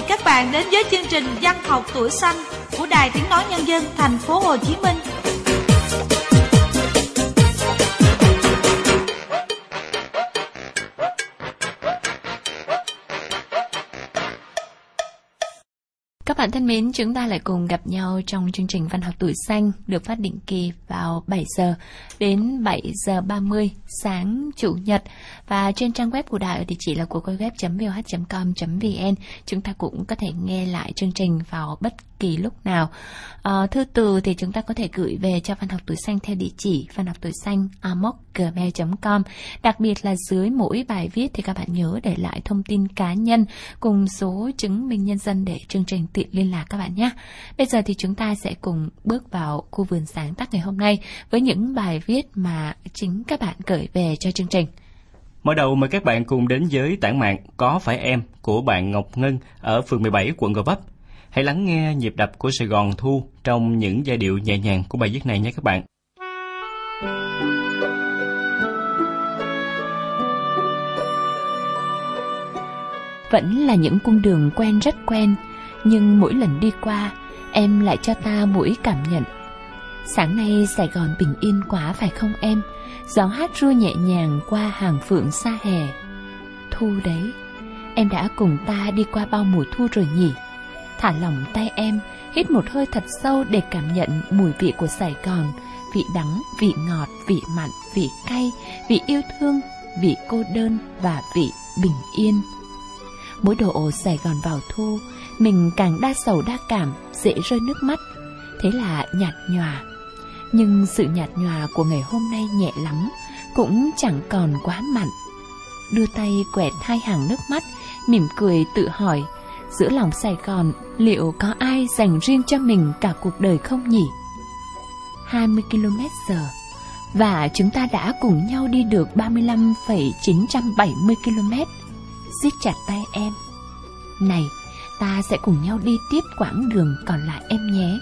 mời các bạn đến với chương trình Văn học tuổi xanh của Đài Tiếng nói Nhân dân thành phố Hồ Chí Minh. Bạn thân mến, chúng ta lại cùng gặp nhau trong chương trình Văn học tuổi xanh được phát định kỳ vào 7 giờ đến 7 giờ 30 sáng Chủ nhật. Và trên trang web của đài ở địa chỉ là của web.voh.com.vn chúng ta cũng có thể nghe lại chương trình vào bất kỳ lúc nào. À, thư từ thì chúng ta có thể gửi về cho Văn học tuổi xanh theo địa chỉ văn học tuổi xanh amok@gmail.com Đặc biệt là dưới mỗi bài viết thì các bạn nhớ để lại thông tin cá nhân cùng số chứng minh nhân dân để chương trình tiện liên lạc các bạn nhé. Bây giờ thì chúng ta sẽ cùng bước vào khu vườn sáng tác ngày hôm nay với những bài viết mà chính các bạn gửi về cho chương trình. Mở đầu mời các bạn cùng đến với tản mạng Có phải em của bạn Ngọc Ngân ở phường 17 quận Gò Vấp. Hãy lắng nghe nhịp đập của Sài Gòn Thu trong những giai điệu nhẹ nhàng của bài viết này nhé các bạn. Vẫn là những cung đường quen rất quen, nhưng mỗi lần đi qua, em lại cho ta mỗi cảm nhận. Sáng nay Sài Gòn bình yên quá phải không em? Gió hát ru nhẹ nhàng qua hàng phượng xa hè. Thu đấy, em đã cùng ta đi qua bao mùa thu rồi nhỉ? Thả lỏng tay em, hít một hơi thật sâu để cảm nhận mùi vị của Sài Gòn, vị đắng, vị ngọt, vị mặn, vị cay, vị yêu thương, vị cô đơn và vị bình yên. Mỗi độ Sài Gòn vào thu, mình càng đa sầu đa cảm, dễ rơi nước mắt. Thế là nhạt nhòa. Nhưng sự nhạt nhòa của ngày hôm nay nhẹ lắm, cũng chẳng còn quá mặn. Đưa tay quẹt hai hàng nước mắt, mỉm cười tự hỏi, giữa lòng Sài Gòn liệu có ai dành riêng cho mình cả cuộc đời không nhỉ? 20 km giờ và chúng ta đã cùng nhau đi được 35,970 km. Siết chặt tay em. Này, ta sẽ cùng nhau đi tiếp quãng đường còn lại em nhé.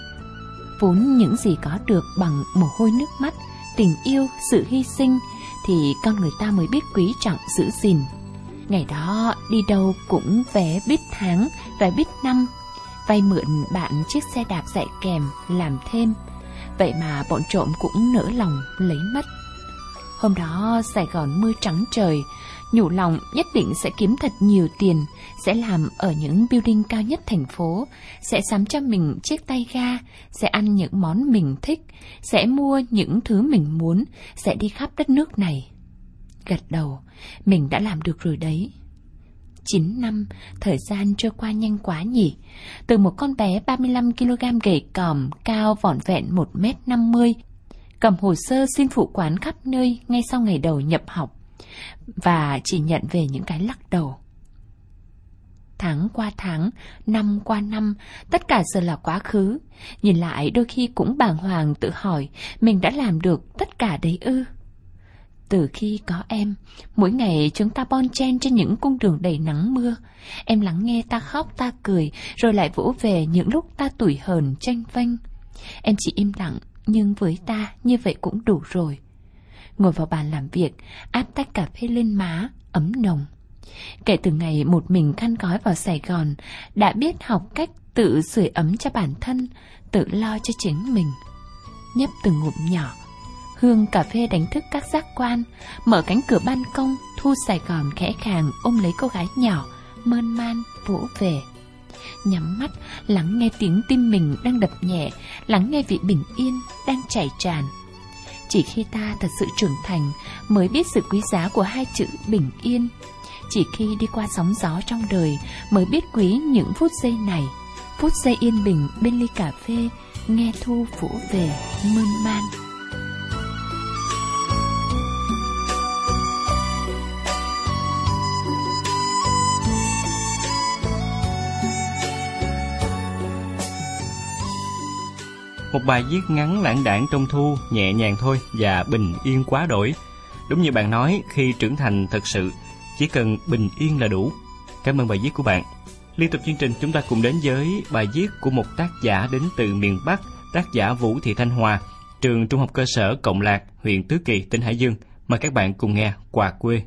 Vốn những gì có được bằng mồ hôi nước mắt, tình yêu, sự hy sinh thì con người ta mới biết quý trọng giữ gìn. Ngày đó đi đâu cũng vé biết tháng, vé biết năm, vay mượn bạn chiếc xe đạp dạy kèm làm thêm. Vậy mà bọn trộm cũng nỡ lòng lấy mất. Hôm đó Sài Gòn mưa trắng trời, nhủ lòng nhất định sẽ kiếm thật nhiều tiền, sẽ làm ở những building cao nhất thành phố, sẽ sắm cho mình chiếc tay ga, sẽ ăn những món mình thích, sẽ mua những thứ mình muốn, sẽ đi khắp đất nước này. Gật đầu, mình đã làm được rồi đấy. 9 năm, thời gian trôi qua nhanh quá nhỉ. Từ một con bé 35kg gầy còm, cao vỏn vẹn 1m50, cầm hồ sơ xin phụ quán khắp nơi ngay sau ngày đầu nhập học, và chỉ nhận về những cái lắc đầu. Tháng qua tháng, năm qua năm, tất cả giờ là quá khứ. Nhìn lại đôi khi cũng bàng hoàng tự hỏi, mình đã làm được tất cả đấy ư? Từ khi có em, mỗi ngày chúng ta bon chen trên những cung đường đầy nắng mưa. Em lắng nghe ta khóc ta cười, rồi lại vỗ về những lúc ta tủi hờn tranh vanh. Em chỉ im lặng, nhưng với ta như vậy cũng đủ rồi. Ngồi vào bàn làm việc, áp tách cà phê lên má, ấm nồng. Kể từ ngày một mình khăn gói vào Sài Gòn, đã biết học cách tự sưởi ấm cho bản thân, tự lo cho chính mình. Nhấp từng ngụm nhỏ, hương cà phê đánh thức các giác quan, mở cánh cửa ban công, thu Sài Gòn khẽ khàng ôm lấy cô gái nhỏ, mơn man, vỗ về. Nhắm mắt, lắng nghe tiếng tim mình đang đập nhẹ, lắng nghe vị bình yên đang chảy tràn. Chỉ khi ta thật sự trưởng thành mới biết sự quý giá của hai chữ bình yên. Chỉ khi đi qua sóng gió trong đời mới biết quý những phút giây này. Phút giây yên bình bên ly cà phê, nghe thu vỗ về, mơn man. Một bài viết ngắn lãng đảng trong thu, nhẹ nhàng thôi và bình yên quá đổi. Đúng như bạn nói, khi trưởng thành thật sự, chỉ cần bình yên là đủ. Cảm ơn bài viết của bạn. Liên tục chương trình chúng ta cùng đến với bài viết của một tác giả đến từ miền Bắc, tác giả Vũ Thị Thanh Hòa, trường Trung học cơ sở Cộng Lạc, huyện Tứ Kỳ, tỉnh Hải Dương. Mời các bạn cùng nghe Quà quê.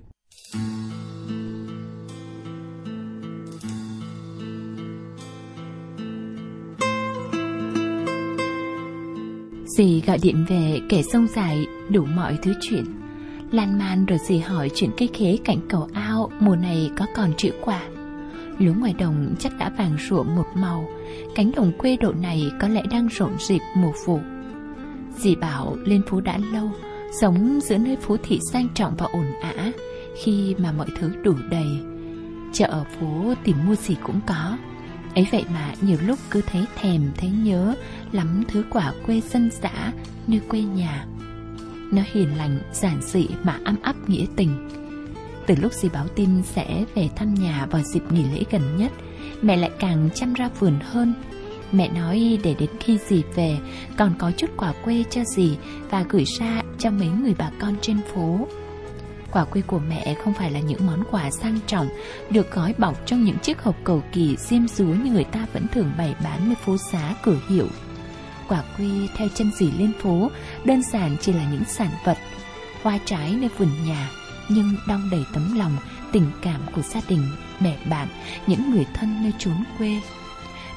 Dì gọi điện về kể sông dài, đủ mọi thứ chuyện. Lan man rồi dì hỏi chuyện cây khế cạnh cầu ao, Mùa này có còn chữ quả Lúa ngoài đồng chắc đã vàng rụa một màu, Cánh đồng quê độ này có lẽ đang rộn rịp mùa vụ. Dì bảo lên phố đã lâu, Sống giữa nơi phố thị sang trọng và ổn ả, Khi mà mọi thứ đủ đầy. Chợ ở phố tìm mua gì cũng có ấy vậy mà nhiều lúc cứ thấy thèm, thấy nhớ lắm thứ quả quê dân dã như quê nhà. Nó hiền lành, giản dị mà ấm áp nghĩa tình. Từ lúc dì báo tin sẽ về thăm nhà vào dịp nghỉ lễ gần nhất, mẹ lại càng chăm ra vườn hơn. Mẹ nói để đến khi dì về, còn có chút quả quê cho dì và gửi ra cho mấy người bà con trên phố. Quả quê của mẹ không phải là những món quà sang trọng được gói bọc trong những chiếc hộp cầu kỳ xiêm dúa như người ta vẫn thường bày bán nơi phố xá cửa hiệu. Quả quê theo chân dì lên phố đơn giản chỉ là những sản vật, hoa trái nơi vườn nhà nhưng đong đầy tấm lòng, tình cảm của gia đình, bè bạn, những người thân nơi chốn quê.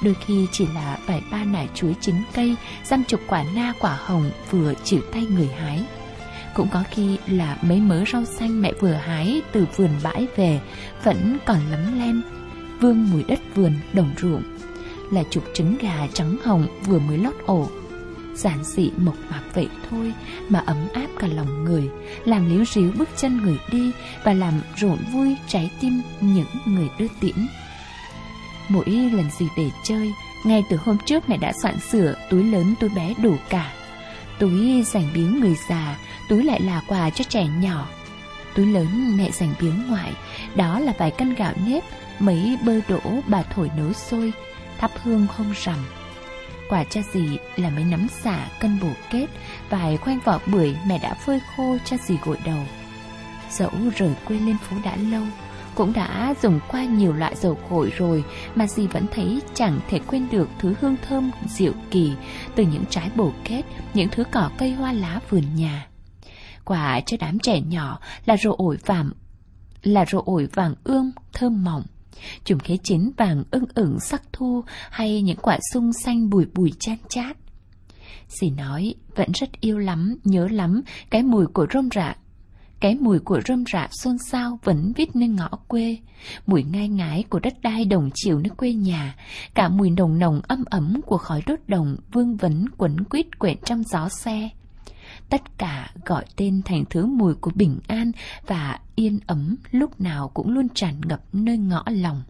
Đôi khi chỉ là vài ba nải chuối chín cây, dăm chục quả na quả hồng vừa chịu tay người hái. Cũng có khi là mấy mớ rau xanh mẹ vừa hái từ vườn bãi về Vẫn còn lấm lem, Vương mùi đất vườn đồng ruộng, Là chục trứng gà trắng hồng vừa mới lót ổ. Giản dị mộc mạc vậy thôi Mà ấm áp cả lòng người, Làm líu ríu bước chân người đi Và làm rộn vui trái tim những người đưa tiễn. Mỗi lần gì về chơi, Ngay từ hôm trước mẹ đã soạn sửa túi lớn túi bé đủ cả. Túi dành biếng người già túi lại là quà cho trẻ nhỏ. Túi lớn mẹ dành biếng ngoại, đó là vài cân gạo nếp, mấy bơ đỗ bà thổi nấu sôi, thắp hương hôm rằm. Quà cho dì là mấy nắm xả cân bổ kết, vài khoanh vỏ bưởi mẹ đã phơi khô cho dì gội đầu. Dẫu rời quê lên phố đã lâu, cũng đã dùng qua nhiều loại dầu gội rồi mà dì vẫn thấy chẳng thể quên được thứ hương thơm diệu kỳ từ những trái bổ kết, những thứ cỏ cây hoa lá vườn nhà quả cho đám trẻ nhỏ là rổ ổi vàng, là rổ ổi vàng ươm, thơm mỏng. Chùm khế chín vàng ưng ửng sắc thu hay những quả sung xanh bùi bùi chan chát. Dì nói, vẫn rất yêu lắm, nhớ lắm, cái mùi của rơm rạ. Cái mùi của rơm rạ xôn xao vẫn vít nơi ngõ quê. Mùi ngai ngái của đất đai đồng chiều nơi quê nhà. Cả mùi nồng nồng âm ấm của khói đốt đồng vương vấn quấn quýt quện trong gió xe tất cả gọi tên thành thứ mùi của bình an và yên ấm lúc nào cũng luôn tràn ngập nơi ngõ lòng.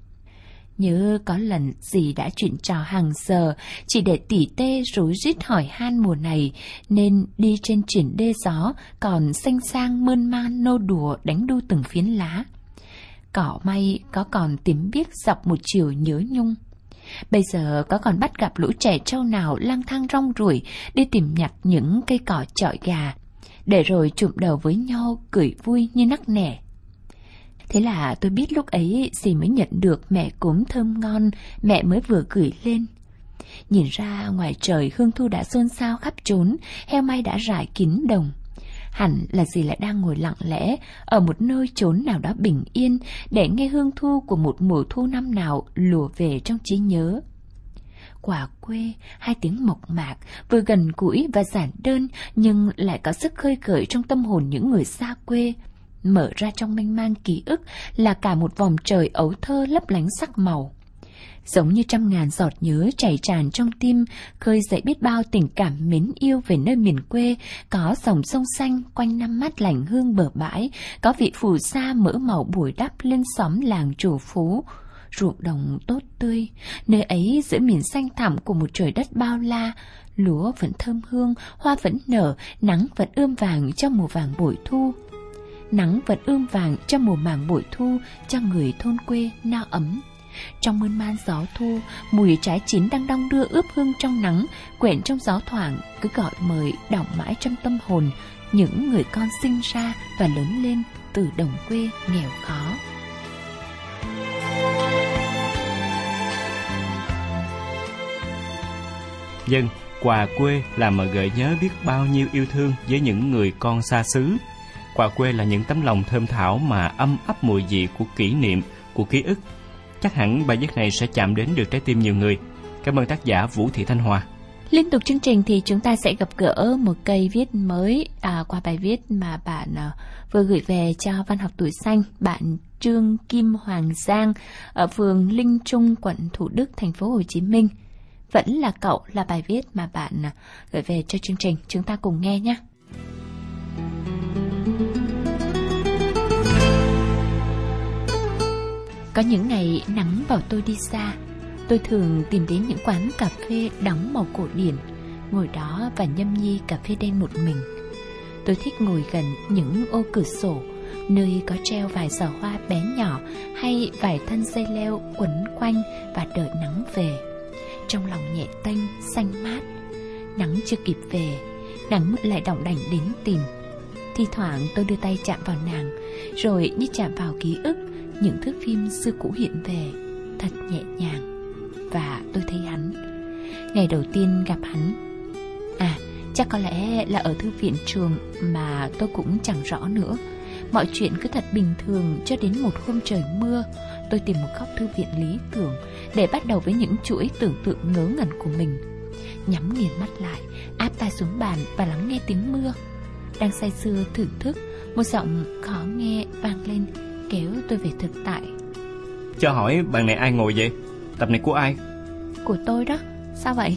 Nhớ có lần dì đã chuyện trò hàng giờ, chỉ để tỉ tê rối rít hỏi han mùa này, nên đi trên triển đê gió còn xanh sang mơn man nô đùa đánh đu từng phiến lá. Cỏ may có còn tím biếc dọc một chiều nhớ nhung. Bây giờ có còn bắt gặp lũ trẻ trâu nào lang thang rong ruổi đi tìm nhặt những cây cỏ chọi gà, để rồi chụm đầu với nhau cười vui như nắc nẻ. Thế là tôi biết lúc ấy dì mới nhận được mẹ cốm thơm ngon mẹ mới vừa gửi lên. Nhìn ra ngoài trời hương thu đã xôn xao khắp trốn, heo may đã rải kín đồng. Hẳn là dì lại đang ngồi lặng lẽ ở một nơi trốn nào đó bình yên để nghe hương thu của một mùa thu năm nào lùa về trong trí nhớ. Quả quê, hai tiếng mộc mạc, vừa gần gũi và giản đơn nhưng lại có sức khơi gợi trong tâm hồn những người xa quê. Mở ra trong mênh mang ký ức là cả một vòng trời ấu thơ lấp lánh sắc màu giống như trăm ngàn giọt nhớ chảy tràn trong tim, khơi dậy biết bao tình cảm mến yêu về nơi miền quê, có dòng sông xanh quanh năm mát lành hương bờ bãi, có vị phù sa mỡ màu bùi đắp lên xóm làng chủ phú, ruộng đồng tốt tươi, nơi ấy giữa miền xanh thẳm của một trời đất bao la, lúa vẫn thơm hương, hoa vẫn nở, nắng vẫn ươm vàng trong mùa vàng bội thu. Nắng vẫn ươm vàng cho mùa màng bội thu, cho người thôn quê no ấm trong mơn man gió thu, mùi trái chín đang đong đưa ướp hương trong nắng, quyện trong gió thoảng, cứ gọi mời đọng mãi trong tâm hồn những người con sinh ra và lớn lên từ đồng quê nghèo khó. Dân, quà quê là mà gợi nhớ biết bao nhiêu yêu thương với những người con xa xứ. Quà quê là những tấm lòng thơm thảo mà âm ấp mùi vị của kỷ niệm, của ký ức Chắc hẳn bài viết này sẽ chạm đến được trái tim nhiều người. Cảm ơn tác giả Vũ Thị Thanh Hòa. Liên tục chương trình thì chúng ta sẽ gặp gỡ một cây viết mới à, qua bài viết mà bạn à, vừa gửi về cho Văn học tuổi xanh. Bạn Trương Kim Hoàng Giang ở phường Linh Trung, quận Thủ Đức, thành phố Hồ Chí Minh. Vẫn là cậu là bài viết mà bạn à, gửi về cho chương trình. Chúng ta cùng nghe nhé. Có những ngày nắng bảo tôi đi xa, tôi thường tìm đến những quán cà phê đóng màu cổ điển, ngồi đó và nhâm nhi cà phê đen một mình. Tôi thích ngồi gần những ô cửa sổ, nơi có treo vài giỏ hoa bé nhỏ hay vài thân dây leo quấn quanh và đợi nắng về. Trong lòng nhẹ tênh, xanh mát. Nắng chưa kịp về, nắng lại động đảnh đến tìm. Thi thoảng tôi đưa tay chạm vào nàng, rồi như chạm vào ký ức, những thước phim xưa cũ hiện về, thật nhẹ nhàng. Và tôi thấy hắn. Ngày đầu tiên gặp hắn. À, chắc có lẽ là ở thư viện trường mà tôi cũng chẳng rõ nữa. Mọi chuyện cứ thật bình thường cho đến một hôm trời mưa, tôi tìm một góc thư viện lý tưởng để bắt đầu với những chuỗi tưởng tượng ngớ ngẩn của mình. Nhắm nghiền mắt lại, áp tay xuống bàn và lắng nghe tiếng mưa. Đang say sưa thưởng thức, một giọng khó nghe vang lên kéo tôi về thực tại. Cho hỏi bàn này ai ngồi vậy? Tập này của ai? Của tôi đó, sao vậy?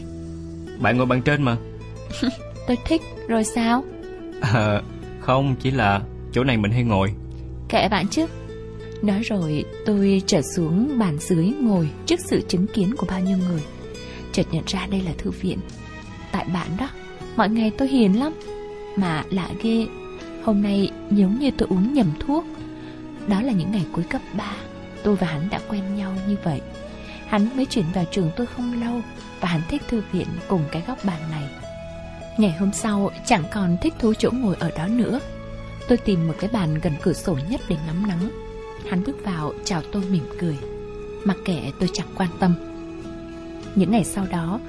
Bạn ngồi bàn trên mà. tôi thích, rồi sao? À, không, chỉ là chỗ này mình hay ngồi. Kệ bạn chứ. Nói rồi tôi trở xuống bàn dưới ngồi trước sự chứng kiến của bao nhiêu người. Chợt nhận ra đây là thư viện. Tại bạn đó, mọi ngày tôi hiền lắm. Mà lạ ghê, hôm nay giống như tôi uống nhầm thuốc. Đó là những ngày cuối cấp 3 Tôi và hắn đã quen nhau như vậy. Hắn mới chuyển vào trường tôi không lâu Và hắn thích thư viện cùng cái góc bàn này. Ngày hôm sau, chẳng còn thích thú chỗ ngồi ở đó nữa. Tôi tìm một cái bàn gần cửa sổ nhất để ngắm nắng. Hắn bước vào, chào tôi mỉm cười. Mặc kệ, tôi chẳng quan tâm. Những ngày sau đó,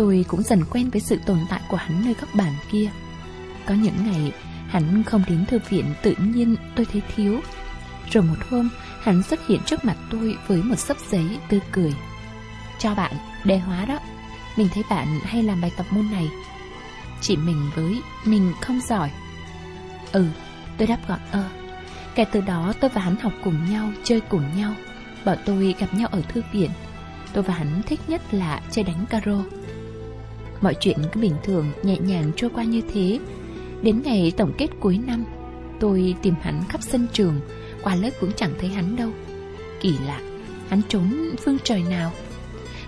Tôi cũng dần quen với sự tồn tại của hắn nơi góc bàn kia. Có những ngày, hắn không đến thư viện, tự nhiên tôi thấy thiếu rồi một hôm, hắn xuất hiện trước mặt tôi với một sấp giấy tươi cười. Cho bạn, đề hóa đó. Mình thấy bạn hay làm bài tập môn này. Chỉ mình với, mình không giỏi. Ừ, tôi đáp gọn ơ. Kể từ đó tôi và hắn học cùng nhau, chơi cùng nhau. Bọn tôi gặp nhau ở thư viện. Tôi và hắn thích nhất là chơi đánh caro. Mọi chuyện cứ bình thường, nhẹ nhàng trôi qua như thế. Đến ngày tổng kết cuối năm, tôi tìm hắn khắp sân trường, qua lớp cũng chẳng thấy hắn đâu. Kỳ lạ, Hắn trốn phương trời nào?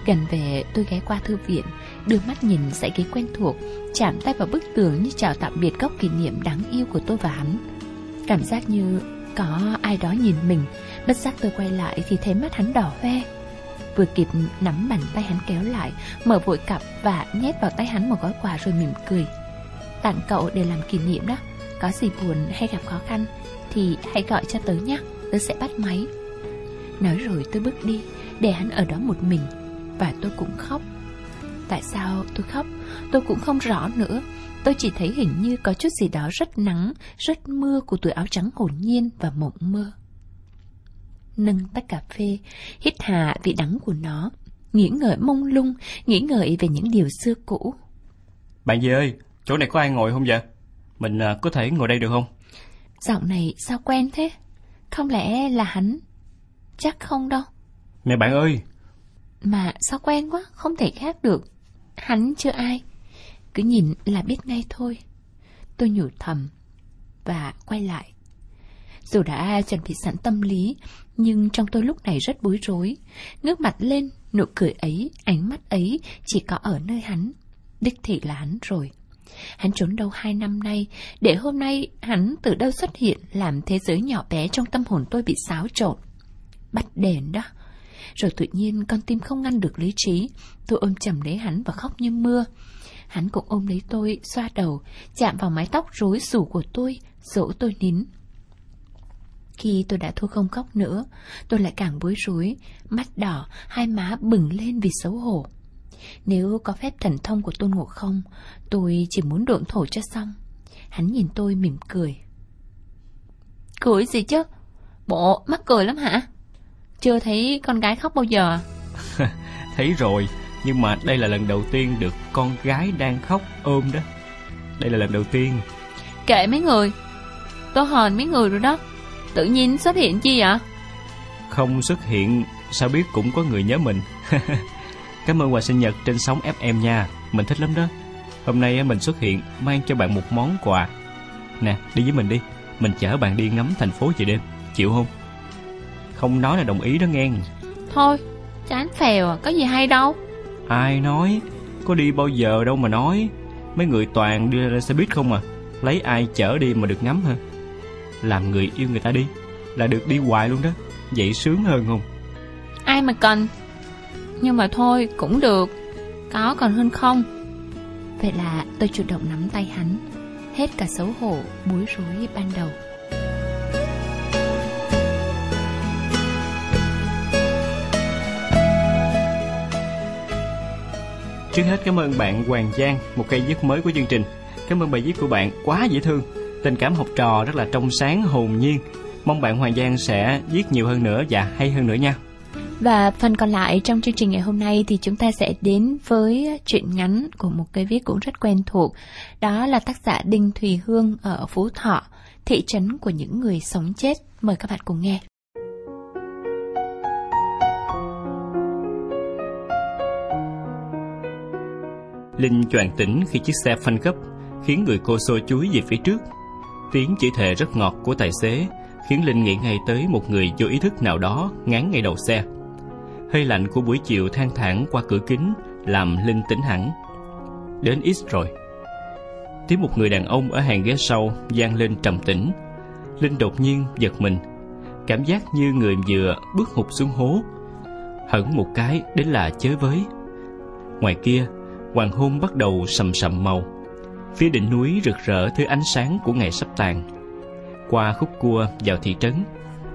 Gần về, tôi ghé qua thư viện, Đưa mắt nhìn dãy ghế quen thuộc, Chạm tay vào bức tường như chào tạm biệt góc kỷ niệm đáng yêu của tôi và hắn. Cảm giác như có ai đó nhìn mình, Bất giác tôi quay lại thì thấy mắt hắn đỏ hoe. Vừa kịp nắm bàn tay hắn kéo lại, Mở vội cặp và nhét vào tay hắn một gói quà rồi mỉm cười. Tặng cậu để làm kỷ niệm đó, Có gì buồn hay gặp khó khăn thì hãy gọi cho tớ nhé, Tớ sẽ bắt máy. Nói rồi tôi bước đi, Để hắn ở đó một mình, Và tôi cũng khóc. Tại sao tôi khóc? Tôi cũng không rõ nữa. Tôi chỉ thấy hình như có chút gì đó rất nắng, Rất mưa của tuổi áo trắng hồn nhiên Và mộng mơ. Nâng tách cà phê, Hít hà vị đắng của nó, Nghĩ ngợi mông lung, Nghĩ ngợi về những điều xưa cũ. Bạn gì ơi, Chỗ này có ai ngồi không vậy? Mình à, có thể ngồi đây được không? Giọng này sao quen thế? Không lẽ là hắn? Chắc không đâu. Nè bạn ơi! Mà sao quen quá, không thể khác được. Hắn chưa ai. Cứ nhìn là biết ngay thôi. Tôi nhủ thầm và quay lại. Dù đã chuẩn bị sẵn tâm lý, nhưng trong tôi lúc này rất bối rối. Ngước mặt lên, nụ cười ấy, ánh mắt ấy chỉ có ở nơi hắn. Đích thị là hắn rồi. Hắn trốn đâu hai năm nay, để hôm nay hắn từ đâu xuất hiện làm thế giới nhỏ bé trong tâm hồn tôi bị xáo trộn. Bắt đền đó. Rồi tự nhiên con tim không ngăn được lý trí, tôi ôm chầm lấy hắn và khóc như mưa. Hắn cũng ôm lấy tôi, xoa đầu, chạm vào mái tóc rối rủ của tôi, dỗ tôi nín. Khi tôi đã thua không khóc nữa, tôi lại càng bối rối, mắt đỏ, hai má bừng lên vì xấu hổ. Nếu có phép thần thông của Tôn Ngộ Không, tôi chỉ muốn độn thổ cho xong. Hắn nhìn tôi mỉm cười. Cười gì chứ? Bộ mắc cười lắm hả? Chưa thấy con gái khóc bao giờ Thấy rồi, Nhưng mà đây là lần đầu tiên được con gái đang khóc ôm đó Đây là lần đầu tiên Kệ mấy người Tôi hờn mấy người rồi đó Tự nhiên xuất hiện chi vậy Không xuất hiện Sao biết cũng có người nhớ mình Cảm ơn quà sinh nhật trên sóng FM nha. Mình thích lắm đó. Hôm nay mình xuất hiện mang cho bạn một món quà. Nè đi với mình đi. Mình chở bạn đi ngắm thành phố về đêm. Chịu không? Không nói là đồng ý đó nghe. Thôi chán phèo à Có gì hay đâu. Ai nói? Có đi bao giờ đâu mà nói. Mấy người toàn đưa ra xe buýt không à. Lấy ai chở đi mà được ngắm hả? Làm người yêu người ta đi Là được đi hoài luôn đó. Vậy sướng hơn không? Ai mà cần Nhưng mà thôi cũng được Có còn hơn không Vậy là tôi chủ động nắm tay hắn Hết cả xấu hổ Bối rối ban đầu Trước hết cảm ơn bạn Hoàng Giang, một cây viết mới của chương trình. Cảm ơn bài viết của bạn quá dễ thương, tình cảm học trò rất là trong sáng hồn nhiên. Mong bạn Hoàng Giang sẽ viết nhiều hơn nữa và hay hơn nữa nha. Và phần còn lại trong chương trình ngày hôm nay thì chúng ta sẽ đến với truyện ngắn của một cây viết cũng rất quen thuộc. Đó là tác giả Đinh Thùy Hương ở Phú Thọ, thị trấn của những người sống chết. Mời các bạn cùng nghe. Linh choàng tỉnh khi chiếc xe phanh gấp, khiến người cô xô chuối về phía trước. Tiếng chỉ thề rất ngọt của tài xế khiến Linh nghĩ ngay tới một người vô ý thức nào đó ngán ngay đầu xe. Hơi lạnh của buổi chiều than thản qua cửa kính làm Linh tỉnh hẳn. Đến ít rồi. Tiếng một người đàn ông ở hàng ghế sau vang lên trầm tĩnh. Linh đột nhiên giật mình, cảm giác như người vừa bước hụt xuống hố. Hẳn một cái đến là chới với. Ngoài kia, hoàng hôn bắt đầu sầm sầm màu. Phía đỉnh núi rực rỡ thứ ánh sáng của ngày sắp tàn. Qua khúc cua vào thị trấn,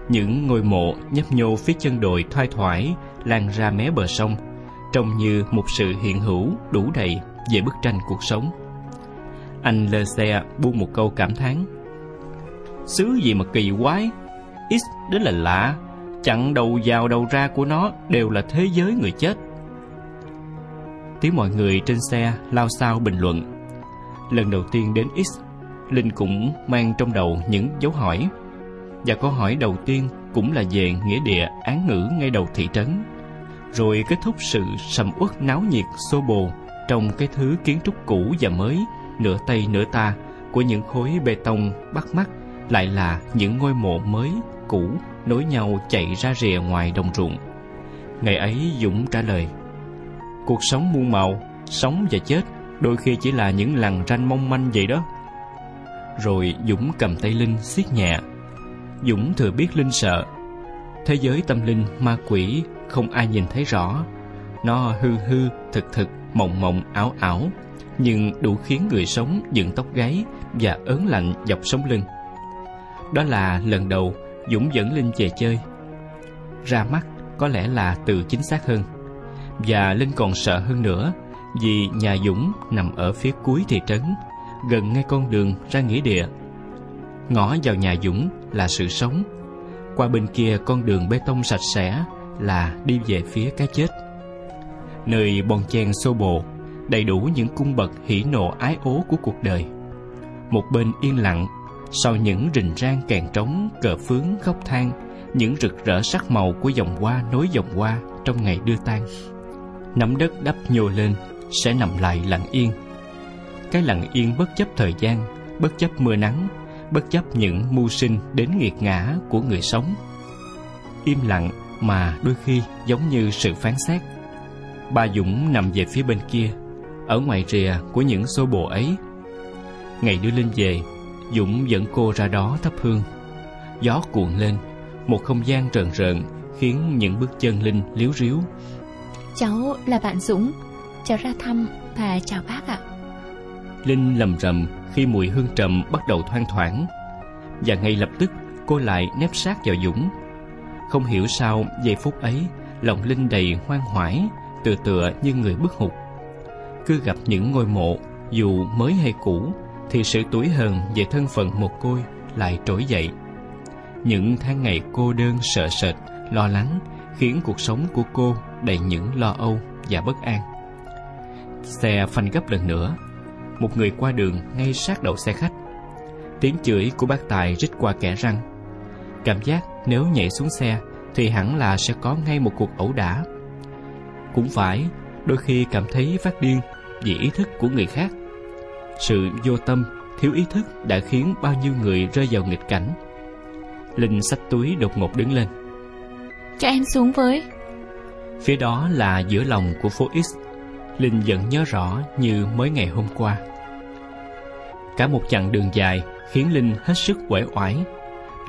những ngôi mộ nhấp nhô phía chân đồi thoai thoải lan ra mé bờ sông, trông như một sự hiện hữu đủ đầy về bức tranh cuộc sống. Anh lơ xe buông một câu cảm thán. Xứ gì mà kỳ quái, ít đến là lạ, chặn đầu vào đầu ra của nó đều là thế giới người chết. Tiếng mọi người trên xe lao xao bình luận. Lần đầu tiên đến X, Linh cũng mang trong đầu những dấu hỏi. Và câu hỏi đầu tiên cũng là về nghĩa địa án ngữ ngay đầu thị trấn. Rồi kết thúc sự sầm uất náo nhiệt xô bồ trong cái thứ kiến trúc cũ và mới, nửa tây nửa ta của những khối bê tông bắt mắt lại là những ngôi mộ mới, cũ nối nhau chạy ra rìa ngoài đồng ruộng. Ngày ấy Dũng trả lời Cuộc sống muôn màu, sống và chết đôi khi chỉ là những lằn ranh mong manh vậy đó. Rồi Dũng cầm tay Linh siết nhẹ. Dũng thừa biết Linh sợ. Thế giới tâm linh ma quỷ không ai nhìn thấy rõ. Nó hư hư, thực thực, mộng mộng, ảo ảo, nhưng đủ khiến người sống dựng tóc gáy và ớn lạnh dọc sống lưng. Đó là lần đầu Dũng dẫn Linh về chơi. Ra mắt có lẽ là từ chính xác hơn. Và Linh còn sợ hơn nữa vì nhà Dũng nằm ở phía cuối thị trấn, gần ngay con đường ra nghĩa địa. Ngõ vào nhà Dũng là sự sống, qua bên kia con đường bê tông sạch sẽ là đi về phía cái chết. Nơi bon chen xô bồ, đầy đủ những cung bậc hỉ nộ ái ố của cuộc đời. Một bên yên lặng, sau những rình rang kèn trống, cờ phướng, khóc than, những rực rỡ sắc màu của dòng hoa nối dòng hoa trong ngày đưa tang. Nắm đất đắp nhô lên, sẽ nằm lại lặng yên. Cái lặng yên bất chấp thời gian, bất chấp mưa nắng, bất chấp những mưu sinh đến nghiệt ngã của người sống. Im lặng mà đôi khi giống như sự phán xét. Ba Dũng nằm về phía bên kia, ở ngoài rìa của những xô bồ ấy. Ngày đưa Linh về, Dũng dẫn cô ra đó thắp hương. Gió cuộn lên, một không gian rợn rợn khiến những bước chân Linh liếu riếu. Cháu là bạn Dũng, cháu ra thăm và chào bác ạ. Linh lầm rầm khi mùi hương trầm bắt đầu thoang thoảng và ngay lập tức cô lại nép sát vào Dũng. Không hiểu sao giây phút ấy lòng Linh đầy hoang hoải, tựa tựa như người bước hụt. Cứ gặp những ngôi mộ dù mới hay cũ thì sự tuổi hờn về thân phận một côi lại trỗi dậy. Những tháng ngày cô đơn sợ sệt, lo lắng khiến cuộc sống của cô đầy những lo âu và bất an. Xe phanh gấp lần nữa Một người qua đường ngay sát đầu xe khách Tiếng chửi của bác Tài rít qua kẻ răng Cảm giác nếu nhảy xuống xe Thì hẳn là sẽ có ngay một cuộc ẩu đả. Cũng phải Đôi khi cảm thấy phát điên Vì ý thức của người khác. Sự vô tâm, thiếu ý thức Đã khiến bao nhiêu người rơi vào nghịch cảnh. Linh xách túi đột ngột đứng lên. Cho em xuống với. Phía đó là giữa lòng của phố X. Linh vẫn nhớ rõ như mới ngày hôm qua. Cả một chặng đường dài khiến Linh hết sức uể oải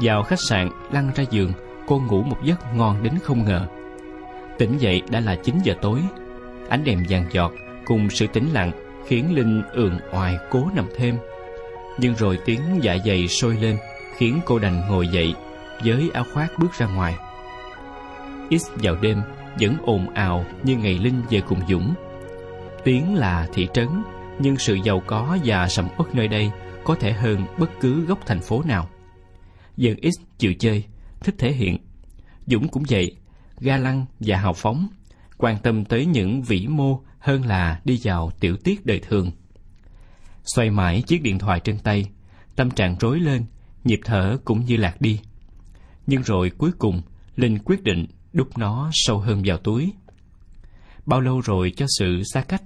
vào khách sạn, lăn ra giường, Cô ngủ một giấc ngon đến không ngờ. Tỉnh dậy đã là 9 giờ tối. Ánh đèn vàng giọt cùng sự tĩnh lặng Khiến Linh ườn oài cố nằm thêm. Nhưng rồi tiếng dạ dày sôi lên Khiến cô đành ngồi dậy, Với áo khoác bước ra ngoài. Ít vào đêm, Vẫn ồn ào như ngày Linh về cùng Dũng. Tiếng là thị trấn, Nhưng sự giàu có và sầm uất nơi đây Có thể hơn bất cứ góc thành phố nào. Dân ít chịu chơi, Thích thể hiện. Dũng cũng vậy, Ga lăng và hào phóng Quan tâm tới những vĩ mô Hơn là đi vào tiểu tiết đời thường. Xoay mãi chiếc điện thoại trên tay, Tâm trạng rối lên, Nhịp thở cũng như lạc đi. Nhưng rồi cuối cùng, Linh quyết định đút nó sâu hơn vào túi. Bao lâu rồi cho sự xa cách?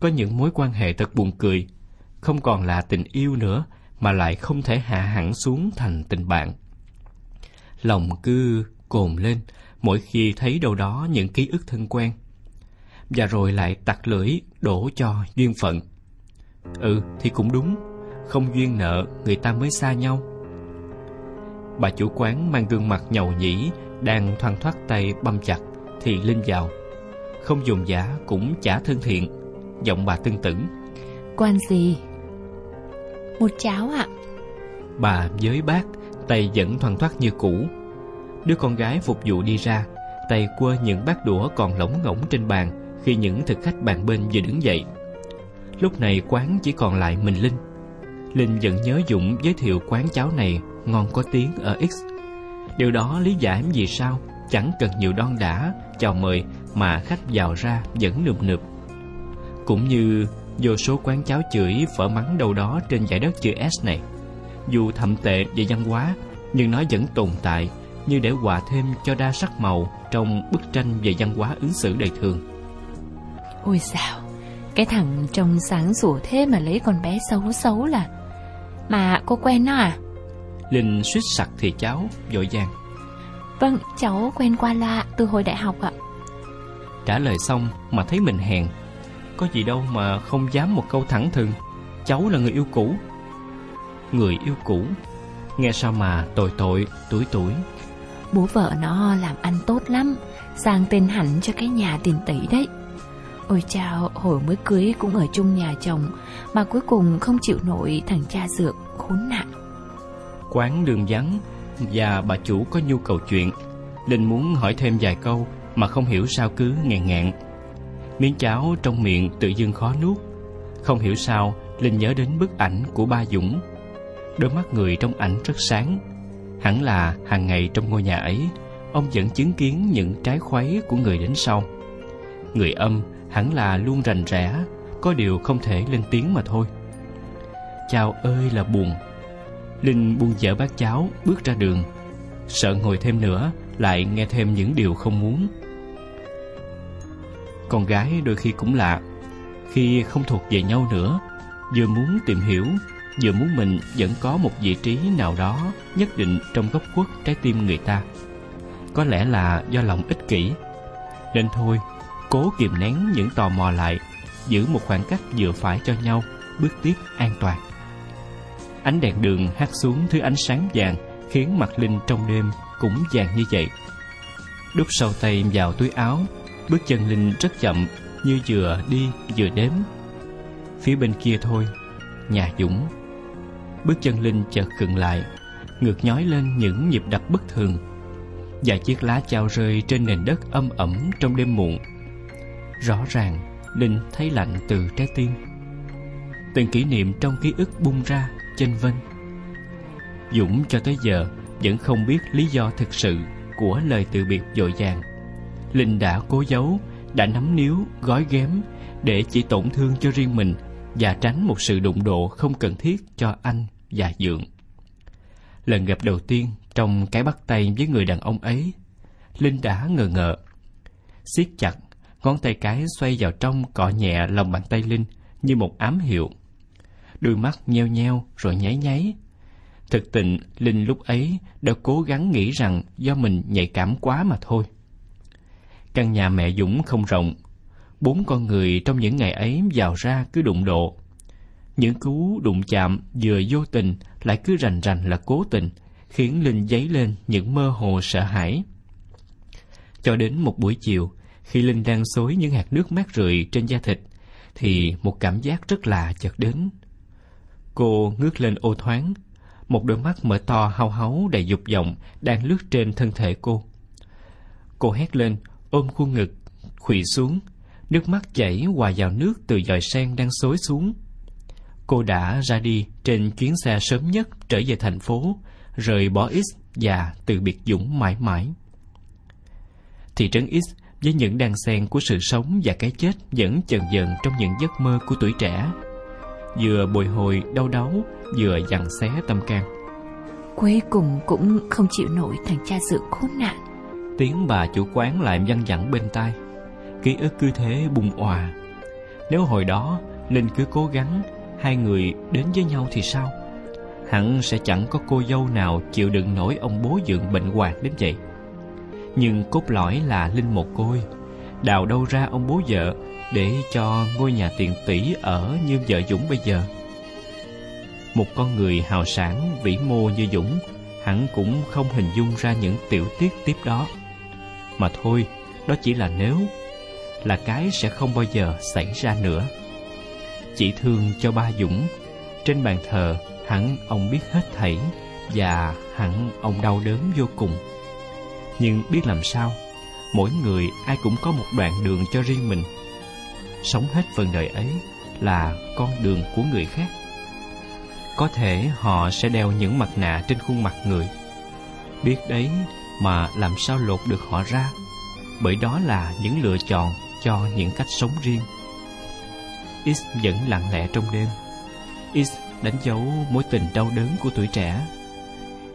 Có những mối quan hệ thật buồn cười, Không còn là tình yêu nữa mà lại không thể hạ hẳn xuống thành tình bạn. Lòng cứ cồn lên, Mỗi khi thấy đâu đó những ký ức thân quen. Và rồi lại tặc lưỡi đổ cho duyên phận. Ừ thì cũng đúng, Không duyên nợ người ta mới xa nhau. Bà chủ quán mang gương mặt nhầu nhĩ, Đang thoăn thoắt tay băm chặt, Thì Linh vào. Không dùng giả cũng chả thân thiện, Giọng bà tưng tửng. Quan gì? Một cháo ạ. Bà với bác Tay vẫn thoăn thoắt như cũ. Đứa con gái phục vụ đi ra Tay quơ những bát đũa còn lỏng ngỗng trên bàn Khi những thực khách bàn bên vừa đứng dậy. Lúc này quán chỉ còn lại mình Linh. Linh vẫn nhớ Dũng giới thiệu quán cháo này ngon có tiếng ở X. Điều đó lý giải vì sao Chẳng cần nhiều đon đả Chào mời mà khách vào ra vẫn nườm nượp. Cũng như vô số quán cháo chửi phở mắng đâu đó trên giải đất chữ S này. Dù thậm tệ về văn hóa Nhưng nó vẫn tồn tại Như để hòa thêm cho đa sắc màu Trong bức tranh về văn hóa ứng xử đời thường. Ôi sao Cái thằng trông sáng sủa thế mà lấy con bé xấu xấu là Mà cô quen nó à? Linh suýt sặc thì cháu vội vàng Vâng cháu quen qua la từ hồi đại học ạ. Trả lời xong mà thấy mình hèn Có gì đâu mà không dám một câu thẳng thừng. Cháu là người yêu cũ. Người yêu cũ? Nghe sao mà tội tội, tuổi tuổi Bố vợ nó làm ăn tốt lắm Sang tên hẳn cho cái nhà tiền tỷ đấy. Ôi chào, hồi mới cưới cũng ở chung nhà chồng Mà cuối cùng không chịu nổi thằng cha dược khốn nạn. Quán đường vắng Và bà chủ có nhu cầu chuyện Linh muốn hỏi thêm vài câu Mà không hiểu sao cứ ngàn ngạn Miếng cháo trong miệng tự dưng khó nuốt. Không hiểu sao, Linh nhớ đến bức ảnh của ba Dũng. Đôi mắt người trong ảnh rất sáng. Hẳn là hàng ngày trong ngôi nhà ấy, Ông vẫn chứng kiến những trái khuấy của người đến sau. Người âm hẳn là luôn rành rẽ, Có điều không thể lên tiếng mà thôi. Chào ơi là buồn. Linh buông dở bát cháo Bước ra đường. Sợ ngồi thêm nữa, Lại nghe thêm những điều không muốn. Con gái đôi khi cũng lạ. Khi không thuộc về nhau nữa, Vừa muốn tìm hiểu, Vừa muốn mình vẫn có một vị trí nào đó Nhất định trong góc khuất trái tim người ta. Có lẽ là do lòng ích kỷ. Nên thôi, Cố kìm nén những tò mò lại, Giữ một khoảng cách vừa phải cho nhau, Bước tiếp an toàn. Ánh đèn đường hắt xuống thứ ánh sáng vàng Khiến mặt Linh trong đêm cũng vàng như vậy. Đút sâu tay vào túi áo Bước chân Linh rất chậm, Như vừa đi vừa đếm. Phía bên kia thôi, Nhà Dũng. Bước chân Linh chợt khựng lại, Ngược nhói lên những nhịp đập bất thường. Và chiếc lá chao rơi trên nền đất âm ẩm trong đêm muộn. Rõ ràng, Linh thấy lạnh từ trái tim. Từng kỷ niệm trong ký ức bung ra chênh vênh. Dũng cho tới giờ Vẫn không biết lý do thực sự Của lời từ biệt dội vàng Linh đã cố giấu Đã nắm níu, gói ghém để chỉ tổn thương cho riêng mình và tránh một sự đụng độ không cần thiết cho anh và Dượng. Lần gặp đầu tiên trong cái bắt tay với người đàn ông ấy, Linh đã ngờ ngợ. siết chặt, ngón tay cái xoay vào trong cọ nhẹ lòng bàn tay Linh như một ám hiệu. Đôi mắt nheo nheo rồi nháy nháy. Thực tình, Linh lúc ấy đã cố gắng nghĩ rằng do mình nhạy cảm quá mà thôi. Căn nhà mẹ Dũng không rộng. Bốn con người trong những ngày ấy vào ra cứ đụng độ. Những cú đụng chạm vừa vô tình lại cứ rành rành là cố tình, khiến Linh dấy lên những mơ hồ sợ hãi. Cho đến một buổi chiều, khi Linh đang xối những hạt nước mát rượi trên da thịt, thì một cảm giác rất lạ chợt đến. Cô ngước lên ô thoáng, một đôi mắt mở to hao háu đầy dục vọng đang lướt trên thân thể cô. Cô hét lên, ôm khuôn ngực, khuỵu xuống, nước mắt chảy hòa vào nước từ dòi sen đang xối xuống. Cô đã ra đi trên chuyến xe sớm nhất trở về thành phố, rời bỏ X và từ biệt Dũng mãi mãi. Thị trấn X với những đàn sen của sự sống và cái chết vẫn chần dần trong những giấc mơ của tuổi trẻ. Vừa bồi hồi đau đớn, vừa dằn xé tâm can. Cuối cùng cũng không chịu nổi thằng cha dượng khốn nạn. Tiếng bà chủ quán lại văng vẳng bên tai. Ký ức cứ thế bùng òa. Nếu hồi đó Linh cứ cố gắng hai người đến với nhau thì sao? Hẳn sẽ chẳng có cô dâu nào chịu đựng nổi ông bố dượng bệnh hoạn đến vậy. Nhưng cốt lõi là Linh một côi, Đào đâu ra ông bố vợ Để cho ngôi nhà tiền tỷ ở như vợ Dũng bây giờ Một con người hào sản vĩ mô như Dũng Hẳn cũng không hình dung ra những tiểu tiết tiếp đó mà thôi, đó chỉ là nếu Là cái sẽ không bao giờ xảy ra nữa. Chỉ thương cho ba Dũng Trên bàn thờ hẳn ông biết hết thảy Và hẳn ông đau đớn vô cùng. Nhưng biết làm sao mỗi người ai cũng có một đoạn đường cho riêng mình. Sống hết phần đời ấy là con đường của người khác. Có thể họ sẽ đeo những mặt nạ trên khuôn mặt người. Biết đấy mà làm sao lột được họ ra bởi đó là những lựa chọn cho những cách sống riêng Is vẫn lặng lẽ trong đêm Is đánh dấu mối tình đau đớn của tuổi trẻ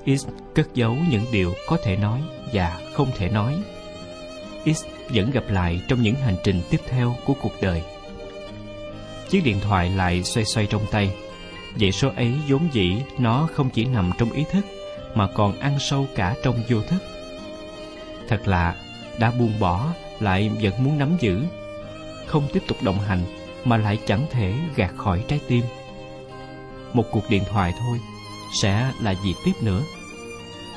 Is cất giấu những điều có thể nói và không thể nói. Is vẫn gặp lại trong những hành trình tiếp theo của cuộc đời. Chiếc điện thoại lại xoay xoay trong tay. Vậy số ấy vốn dĩ nó không chỉ nằm trong ý thức mà còn ăn sâu cả trong vô thức. Thật lạ, đã buông bỏ lại vẫn muốn nắm giữ. Không tiếp tục đồng hành mà lại chẳng thể gạt khỏi trái tim. Một cuộc điện thoại thôi sẽ là gì tiếp nữa?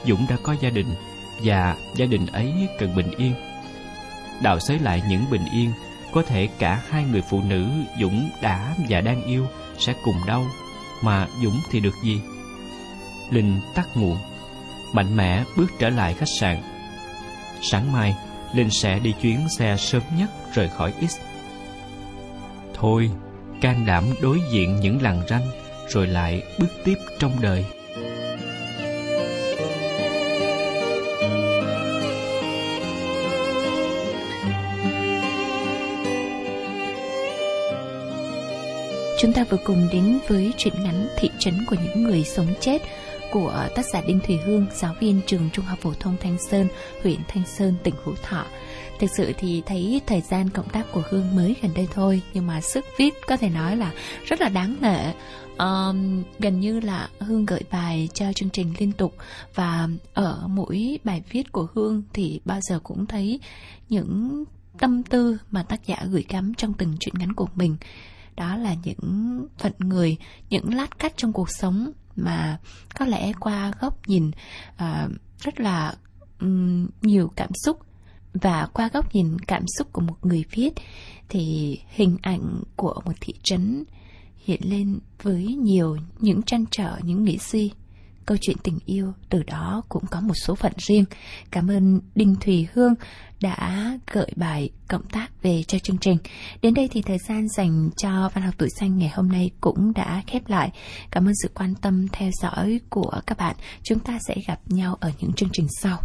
Dũng đã có gia đình và gia đình ấy cần bình yên. Đào xới lại những bình yên, có thể cả hai người phụ nữ Dũng đã và đang yêu sẽ cùng đau, mà Dũng thì được gì? Linh tắt nguồn, mạnh mẽ bước trở lại khách sạn. Sáng mai, Linh sẽ đi chuyến xe sớm nhất rời khỏi X. Thôi, can đảm đối diện những làn ranh, rồi lại bước tiếp trong đời. Chúng ta vừa cùng đến với truyện ngắn Thị trấn của những người sống chết của tác giả Đinh Thùy Hương, giáo viên trường Trung học phổ thông Thanh Sơn, huyện Thanh Sơn, tỉnh Phú Thọ. Thực sự thì thấy thời gian cộng tác của Hương mới gần đây thôi, nhưng mà sức viết có thể nói là rất là đáng nể. Um, gần như là Hương gửi bài cho chương trình liên tục và ở mỗi bài viết của Hương thì bao giờ cũng thấy những tâm tư mà tác giả gửi gắm trong từng truyện ngắn của mình đó là những phận người những lát cắt trong cuộc sống mà có lẽ qua góc nhìn uh, rất là um, nhiều cảm xúc. Và qua góc nhìn cảm xúc của một người viết thì hình ảnh của một thị trấn hiện lên với nhiều những trăn trở những nghĩ suy câu chuyện tình yêu, từ đó cũng có một số phận riêng. Cảm ơn Đinh Thùy Hương đã gợi bài cộng tác về cho chương trình. Đến đây thì thời gian dành cho Văn học tuổi xanh ngày hôm nay cũng đã khép lại. Cảm ơn sự quan tâm theo dõi của các bạn. Chúng ta sẽ gặp nhau ở những chương trình sau.